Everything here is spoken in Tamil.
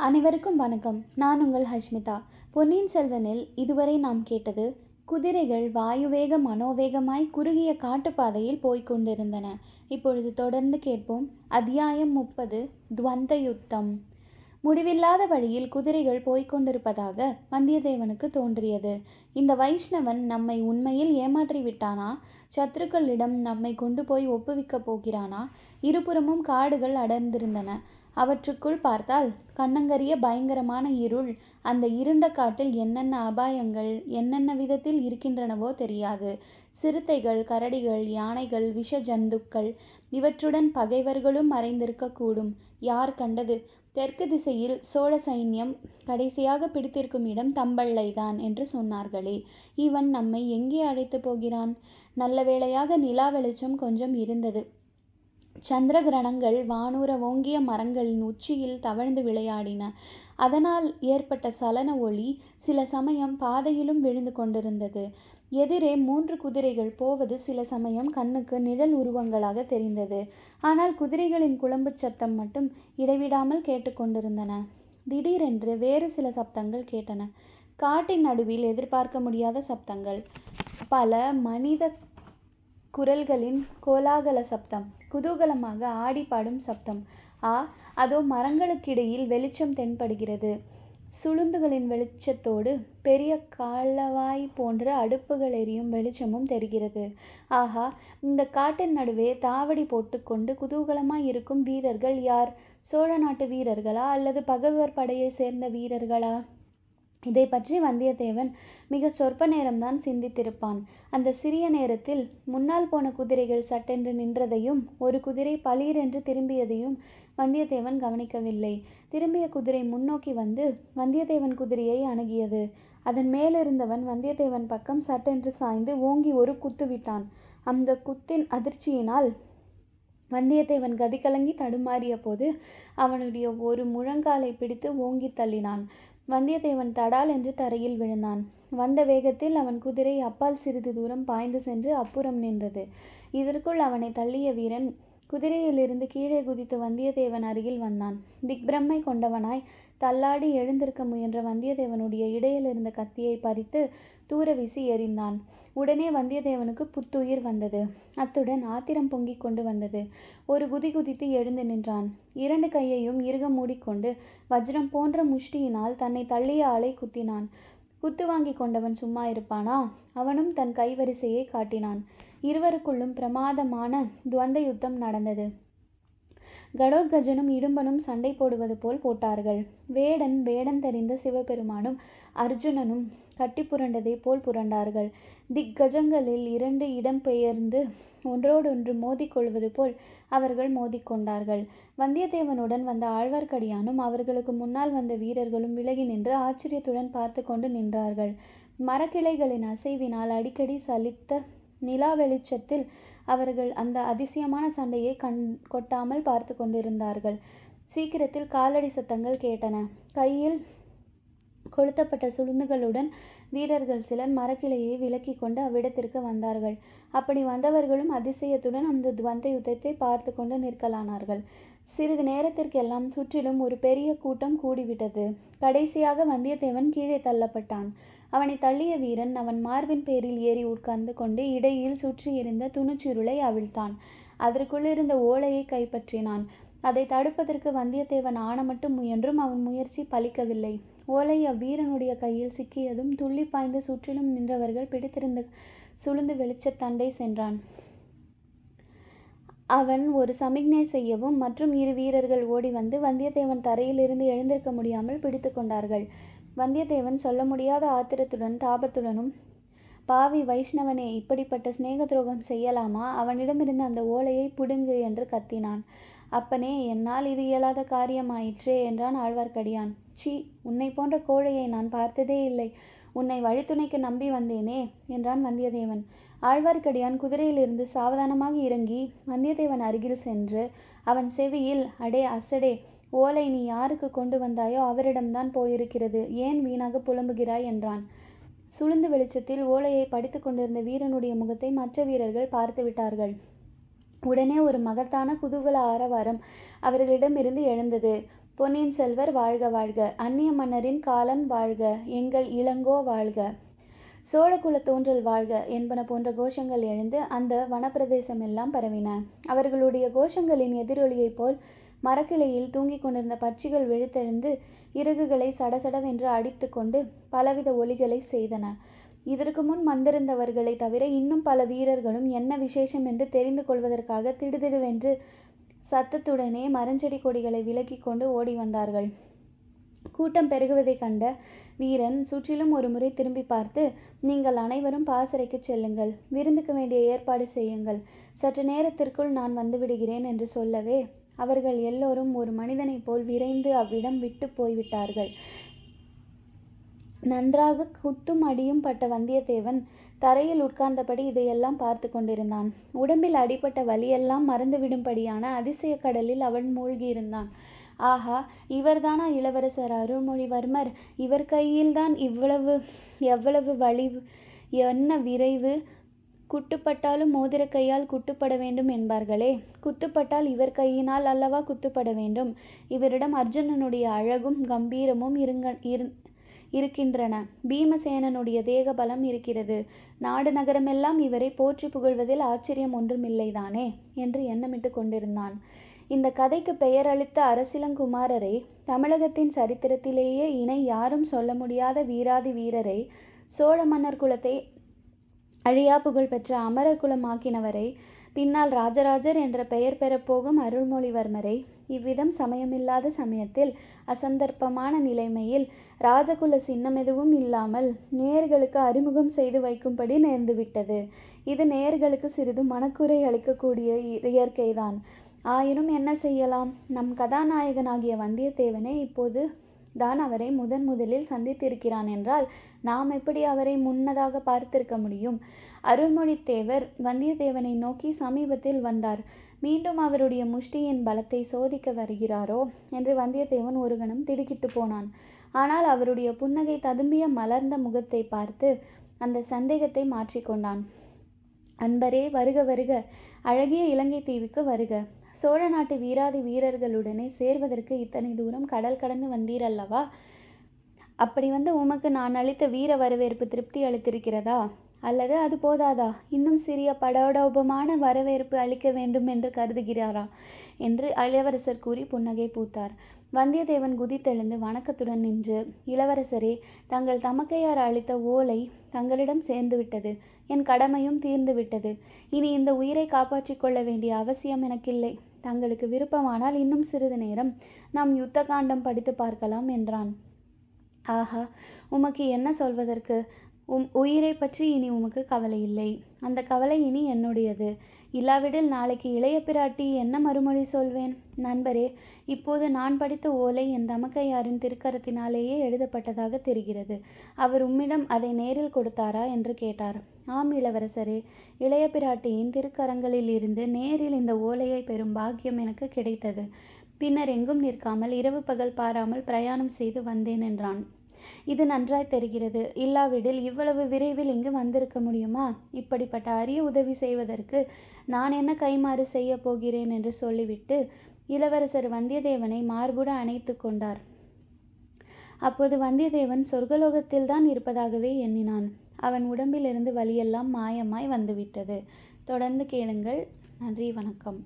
அனைவருக்கும் வணக்கம். நான் உங்கள் ஹஷ்மிதா. பொன்னியின் செல்வனில் இதுவரை நாம் கேட்டது குதிரைகள் வாயுவேக மனோவேகமாய் குறுகிய காட்டுப்பாதையில் போய்கொண்டிருந்தன இப்பொழுது தொடர்ந்து கேட்போம். அத்தியாயம் முப்பது துவந்த யுத்தம். முடிவில்லாத வழியில் குதிரைகள் போய்கொண்டிருப்பதாக வந்தியத்தேவனுக்கு தோன்றியது. இந்த வைஷ்ணவன் நம்மை உண்மையில் ஏமாற்றி விட்டானா? சத்துருக்களிடம் நம்மை கொண்டு போய் ஒப்புவிக்கப் போகிறானா? இருபுறமும் காடுகள் அடர்ந்திருந்தன. அவற்றுக்குள் பார்த்தால் கண்ணங்கரிய பயங்கரமான இருள் அந்த இருண்ட காட்டில் என்னென்ன அபாயங்கள் என்னென்ன விதத்தில் இருக்கின்றனவோ தெரியாது. சிறுத்தைகள் கரடிகள் யானைகள் விஷ ஜந்துக்கள் இவற்றுடன் பகைவர்களும் மறைந்திருக்கக்கூடும். யார் கண்டது? தெற்கு திசையில் சோழ சைன்யம் கடைசியாக பிடித்திருக்கும் இடம் தம்பள்ளைதான் என்று சொன்னார்களே. இவன் நம்மை எங்கே அழைத்து போகிறான்? நல்ல வேளையாக நிலா வெளிச்சம் கொஞ்சம் இருந்தது. சந்திர கிரணங்கள் வானூர ஓங்கிய மரங்களின் உச்சியில் தவழ்ந்து விளையாடின. அதனால் ஏற்பட்ட சலன ஒளி சில சமயம் பாதையிலும் விழுந்து கொண்டிருந்தது. எதிரே மூன்று குதிரைகள் போவது சில சமயம் கண்ணுக்கு நிழல் உருவங்களாக தெரிந்தது. ஆனால் குதிரைகளின் குழம்பு சத்தம் மட்டும் இடைவிடாமல் கேட்டுக்கொண்டிருந்தன திடீரென்று வேறு சில சப்தங்கள் கேட்டன. காட்டின் நடுவில் எதிர்பார்க்க முடியாத சப்தங்கள். பல மனித குரல்களின் கோலாகல சப்தம். குதூகலமாக ஆடி பாடும் சப்தம். ஆ அதோ மரங்களுக்கிடையில் வெளிச்சம் தென்படுகிறது. சுளுந்துகளின் வெளிச்சத்தோடு பெரிய காலவாய் போன்ற அடுப்புகள் எரியும் வெளிச்சமும் தெரிகிறது. ஆஹா இந்த காட்டின் நடுவே தாவடி போட்டுக்கொண்டு குதூகலமாய் இருக்கும் வீரர்கள் யார்? சோழ நாட்டு வீரர்களா அல்லது பகைவர் படையை சேர்ந்த வீரர்களா? இதை பற்றி வந்தியத்தேவன் மிக சொற்ப நேரம்தான் சிந்தித்திருப்பான். அந்த சிறிய நேரத்தில் முன்னால் போன குதிரைகள் சட்டென்று நின்றதையும் ஒரு குதிரை பளீரென்று திரும்பியதையும் வந்தியத்தேவன் கவனிக்கவில்லை. திரும்பிய குதிரை முன்னோக்கி வந்து வந்தியத்தேவன் குதிரையை அணுகியது. அதன் மேலிருந்தவன் வந்தியத்தேவன் பக்கம் சட்டென்று சாய்ந்து ஓங்கி ஒரு குத்து விட்டான். அந்த குத்தின் அதிர்ச்சியினால் வந்தியத்தேவன் கதிகலங்கி தடுமாறிய போது அவனுடைய ஒரு முழங்காலை பிடித்து ஓங்கி தள்ளினான். வந்தியத்தேவன் தடால் என்று தரையில் விழுந்தான். வந்த வேகத்தில் அவன் குதிரை அப்பால் சிறிது தூரம் பாய்ந்து சென்று அப்புறம் நின்றது. இதற்குள் அவனை தள்ளிய வீரன் குதிரையிலிருந்து கீழே குதித்து வந்தியத்தேவன் அருகில் வந்தான். திக்பிரமை கொண்டவனாய் தள்ளாடி எழுந்திருக்க முயன்ற வந்தியத்தேவனுடைய இடையில் இருந்த கத்தியை பறித்து தூர வீசி எறிந்தான். உடனே வந்தியத்தேவனுக்கு புத்துயிர் வந்தது. அத்துடன் ஆத்திரம் பொங்கிக் கொண்டு வந்தது. ஒரு குதி குதித்து எழுந்து நின்றான். இரண்டு கையையும் இறுக மூடிக்கொண்டு வஜ்ரம் போன்ற முஷ்டியினால் தன்னை தள்ளிய ஆளை குத்தினான். குத்து வாங்கி கொண்டவன் சும்மா இருப்பானா? அவனும் தன் கைவரிசையை காட்டினான். இருவருக்குள்ளும் பிரமாதமான துவந்த யுத்தம் நடந்தது. கடோத்கஜனும் இடும்பனும் சண்டை போடுவது போல் போட்டார்கள். வேடன் வேடன் தெரிந்த சிவபெருமானும் அர்ஜுனனும் கட்டி புரண்டதை போல் புரண்டார்கள். திக்கஜங்களில் இரண்டு இடம் பெயர்ந்து ஒன்றோடொன்று மோதிக்கொள்வது போல் அவர்கள் மோதிக்கொண்டார்கள் வந்தியத்தேவனுடன் வந்த ஆழ்வார்க்கடியானும் அவர்களுக்கு முன்னால் வந்த வீரர்களும் விலகி நின்று ஆச்சரியத்துடன் பார்த்து கொண்டு நின்றார்கள். மரக்கிளைகளின் அசைவினால் அடிக்கடி சலித்த நிலா வெளிச்சத்தில் அவர்கள் அந்த அதிசயமான சண்டையை கண் கொட்டாமல் பார்த்து கொண்டிருந்தார்கள். சீக்கிரத்தில் காலடி சத்தங்கள் கேட்டன. கையில் கொளுத்தப்பட்ட சுளுந்துகளுடன் வீரர்கள் சிலர் மரக்கிளையை விலக்கி கொண்டு அவ்விடத்திற்கு வந்தார்கள். அப்படி வந்தவர்களும் அதிசயத்துடன் அந்த துவந்த யுத்தத்தை பார்த்து கொண்டு நிற்கலானார்கள். சிறிது நேரத்திற்கெல்லாம் சுற்றிலும் ஒரு பெரிய கூட்டம் கூடிவிட்டது. கடைசியாக வந்தியத்தேவன் கீழே தள்ளப்பட்டான். அவனை தள்ளிய வீரன் அவன் மார்பின் பேரில் ஏறி உட்கார்ந்து கொண்டு இடையில் சுற்றியிருந்த துணிச்சுருளை துணுச்சுருளை அவிழ்த்தான் அதற்குள்ளிருந்த ஓலையை கைப்பற்றினான். அதை தடுப்பதற்கு வந்தியத்தேவன் ஆன மட்டும் முயன்றும் அவன் முயற்சி பலிக்கவில்லை. ஓலை அவ்வீரனுடைய கையில் சிக்கியதும் துள்ளி பாய்ந்து சுற்றிலும் நின்றவர்கள் பிடித்திருந்த சுளுந்து வெளிச்சத்தண்டை சென்றான். அவன் ஒரு சமிக்ஞை செய்யவும் மற்றும் இரு வீரர்கள் ஓடி வந்து வந்தியத்தேவன் தரையிலிருந்து எழுந்திருக்க முடியாமல் பிடித்து கொண்டார்கள். வந்தியத்தேவன் சொல்ல முடியாத ஆத்திரத்துடன் தாபத்துடனும் பாவி வைஷ்ணவனே இப்படிப்பட்ட சிநேக துரோகம் செய்யலாமா? அவனிடமிருந்து அந்த ஓலையை புடுங்கு என்று கத்தினான். அப்பனே என்னால் இது இயலாத காரியமாயிற்றே என்றான் ஆழ்வார்க்கடியான். சி உன்னை போன்ற கோழையை நான் பார்த்ததே இல்லை. உன்னை வழித்துணைக்கு நம்பி வந்தேனே என்றான் வந்தியத்தேவன். ஆழ்வார்க்கடியான் குதிரையிலிருந்து சாவதானமாக இறங்கி வந்தியத்தேவன் அருகில் சென்று அவன் செவியில் அடே அசடே ஓலை நீ யாருக்கு கொண்டு வந்தாயோ அவரிடம்தான் போயிருக்கிறது. ஏன் வீணாக புலம்புகிறாய்? என்றான். சுளுந்து வெளிச்சத்தில் ஓலையை படித்து கொண்டிருந்த வீரனுடைய முகத்தை மற்ற வீரர்கள் பார்த்து விட்டார்கள். உடனே ஒரு மகத்தான குதூகல ஆரவாரம் அவர்களிடமிருந்து எழுந்தது. பொன்னியின் செல்வர் வாழ்க வாழ்க. அந்நிய மன்னரின் காலன் வாழ்க. எங்கள் இளங்கோ வாழ்க. சோழகுல தோன்றல் வாழ்க என்பன போன்ற கோஷங்கள் எழுந்து அந்த வனப்பிரதேசம் எல்லாம் பரவின. அவர்களுடைய கோஷங்களின் எதிரொலியைப் போல் மரக்கிளையில் தூங்கிக் கொண்டிருந்த பட்சிகள் விழித்தெழுந்து இறகுகளை சடசடவென்று அடித்து கொண்டு பலவித ஒலிகளை செய்தன. இதற்கு முன் வந்திருந்தவர்களை தவிர இன்னும் பல வீரர்களும் என்ன விசேஷம் என்று தெரிந்து கொள்வதற்காக திடுதிடுவென்று சத்தத்துடனே மரஞ்செடி கொடிகளை விலக்கிக் கொண்டு ஓடி வந்தார்கள். கூட்டம் பெருகுவதைக் கண்ட வீரன் சுற்றிலும் ஒரு முறை திரும்பி பார்த்து நீங்கள் அனைவரும் பாசறைக்கு செல்லுங்கள். விருந்துக்கு வேண்டிய ஏற்பாடு செய்யுங்கள். சற்று நேரத்திற்குள் நான் வந்துவிடுகிறேன் என்று சொல்லவே அவர்கள் எல்லோரும் ஒரு மனிதனைப் போல் விரைந்து அவ்விடம் விட்டு போய்விட்டார்கள். நன்றாக குத்தும் அடியும் பட்ட வந்தியத்தேவன் தரையில் உட்கார்ந்தபடி இதையெல்லாம் பார்த்து கொண்டிருந்தான். உடம்பில் அடிபட்ட வலியெல்லாம் மறந்துவிடும்படியான அதிசய கடலில் அவன் மூழ்கியிருந்தான். ஆஹா இவர்தானா இளவரசர் அருள்மொழிவர்மர்? இவர் கையில்தான் இவ்வளவு எவ்வளவு வலி என்ன விரைவு? குட்டுப்பட்டாலும் மோதிர கையால் குட்டுப்பட வேண்டும் என்பார்களே. குத்துப்பட்டால் இவர் கையினால் அல்லவா குத்துப்பட வேண்டும்? இவரிடம் அர்ஜுனனுடைய அழகும் கம்பீரமும் இருங்க இரு இருக்கின்றன. பீமசேனனுடைய தேக பலம் இருக்கிறது. நாடு நகரமெல்லாம் இவரை போற்றி புகழ்வதில் ஆச்சரியம் ஒன்றுமில்லைதானே? என்று எண்ணமிட்டு கொண்டிருந்தான். இந்த கதைக்கு பெயரளித்த அரசிலங்குமாரரை தமிழகத்தின் சரித்திரத்திலேயே இணை யாரும் சொல்ல முடியாத வீராதி வீரரை சோழ மன்னர் குலத்தை அழியா புகழ்பெற்ற அமரர் குலமாக்கினவரை பின்னால் ராஜராஜர் என்ற பெயர் பெறப்போகும் அருள்மொழிவர்மரை இவ்விதம் சமயமில்லாத சமயத்தில் அசந்தர்ப்பமான நிலைமையில் ராஜகுல சின்னம் எதுவும் இல்லாமல் நேர்களுக்கு அறிமுகம் செய்து வைக்கும்படி நேர்ந்துவிட்டது. இது நேர்களுக்கு சிறிது மனக்குறை அளிக்கக்கூடிய இயற்கைதான். ஆயினும் என்ன செய்யலாம்? நம் கதாநாயகனாகிய வந்தியத்தேவனே இப்போது தான் அவரை முதன் முதலில் சந்தித்திருக்கிறான் என்றால் நாம் எப்படி அவரை முன்னதாக பார்த்திருக்க முடியும்? அருள்மொழித்தேவர் வந்தியத்தேவனை நோக்கி சமீபத்தில் வந்தார். மீண்டும் அவருடைய முஷ்டியின் பலத்தை சோதிக்க வருகிறாரோ? என்று வந்தியத்தேவன் ஒரு கணம் திடுக்கிட்டு போனான். ஆனால் அவருடைய புன்னகை ததும்பிய மலர்ந்த முகத்தை பார்த்து அந்த சந்தேகத்தை மாற்றிக்கொண்டான் அன்பரே வருக வருக. அழகிய இலங்கை தீவுக்கு வருக. சோழ நாட்டு வீராதி வீரர்களுடனே சேர்வதற்கு இத்தனை தூரம் கடல் கடந்து வந்தீர் அல்லவா அப்படி வந்து உமக்கு நான் அளித்த வீர வரவேற்பு திருப்தி அளித்திருக்கிறதா? அல்லது அது போதாதா? இன்னும் சிறிய படோடோபமான வரவேற்பு அளிக்க வேண்டும் என்று கருதுகிறாரா? என்று இளவரசர் கூறி புன்னகை பூத்தார். வந்தியத்தேவன் குதித்தெழுந்து வணக்கத்துடன் நின்று இளவரசரே தங்கள் தமக்கையார் அளித்த ஓலை தங்களிடம் சேர்ந்துவிட்டது என் கடமையும் தீர்ந்துவிட்டது இனி இந்த உயிரை காப்பாற்றிக் கொள்ள வேண்டிய அவசியம் எனக்கில்லை. தங்களுக்கு விருப்பமானால் இன்னும் சிறிது நேரம் நாம் யுத்த காண்டம் படித்து பார்க்கலாம் என்றான். ஆஹா உமக்கு என்ன சொல்வதற்கு? உம் உயிரை பற்றி இனி உமக்கு கவலை இல்லை. அந்த கவலை இனி என்னுடையது. இல்லாவிடில் நாளைக்கு இளைய பிராட்டி என்ன மறுமொழி சொல்வேன்? நண்பரே இப்போது நான் படித்த ஓலை என் தமக்கையாரின் திருக்கரத்தினாலேயே எழுதப்பட்டதாக தெரிகிறது. அவர் உம்மிடம் அதை நேரில் கொடுத்தாரா? என்று கேட்டார். ஆம் இளவரசரே இளைய பிராட்டியின் திருக்கரங்களில் இருந்து நேரில் இந்த ஓலையை பெறும் பாக்கியம் எனக்கு கிடைத்தது. பின்னர் எங்கும் நிற்காமல் இரவு பகல் பாராமல் பிரயாணம் செய்து வந்தேன் என்றான். இது நன்றாய் தெரிகிறது. இல்லாவிடில் இவ்வளவு விரைவில் இங்கு வந்திருக்க முடியுமா? இப்படிப்பட்ட அரிய உதவி செய்வதற்கு நான் என்ன கைமாறு செய்ய போகிறேன் என்று சொல்லிவிட்டு இளவரசர் வந்தியத்தேவனை மார்புட அணைத்து கொண்டார். அப்போது வந்தியத்தேவன் சொர்க்கலோகத்தில்தான் இருப்பதாகவே எண்ணினான். அவன் உடம்பிலிருந்து வலியெல்லாம் மாயமாய் வந்துவிட்டது. தொடர்ந்து கேளுங்கள். நன்றி வணக்கம்.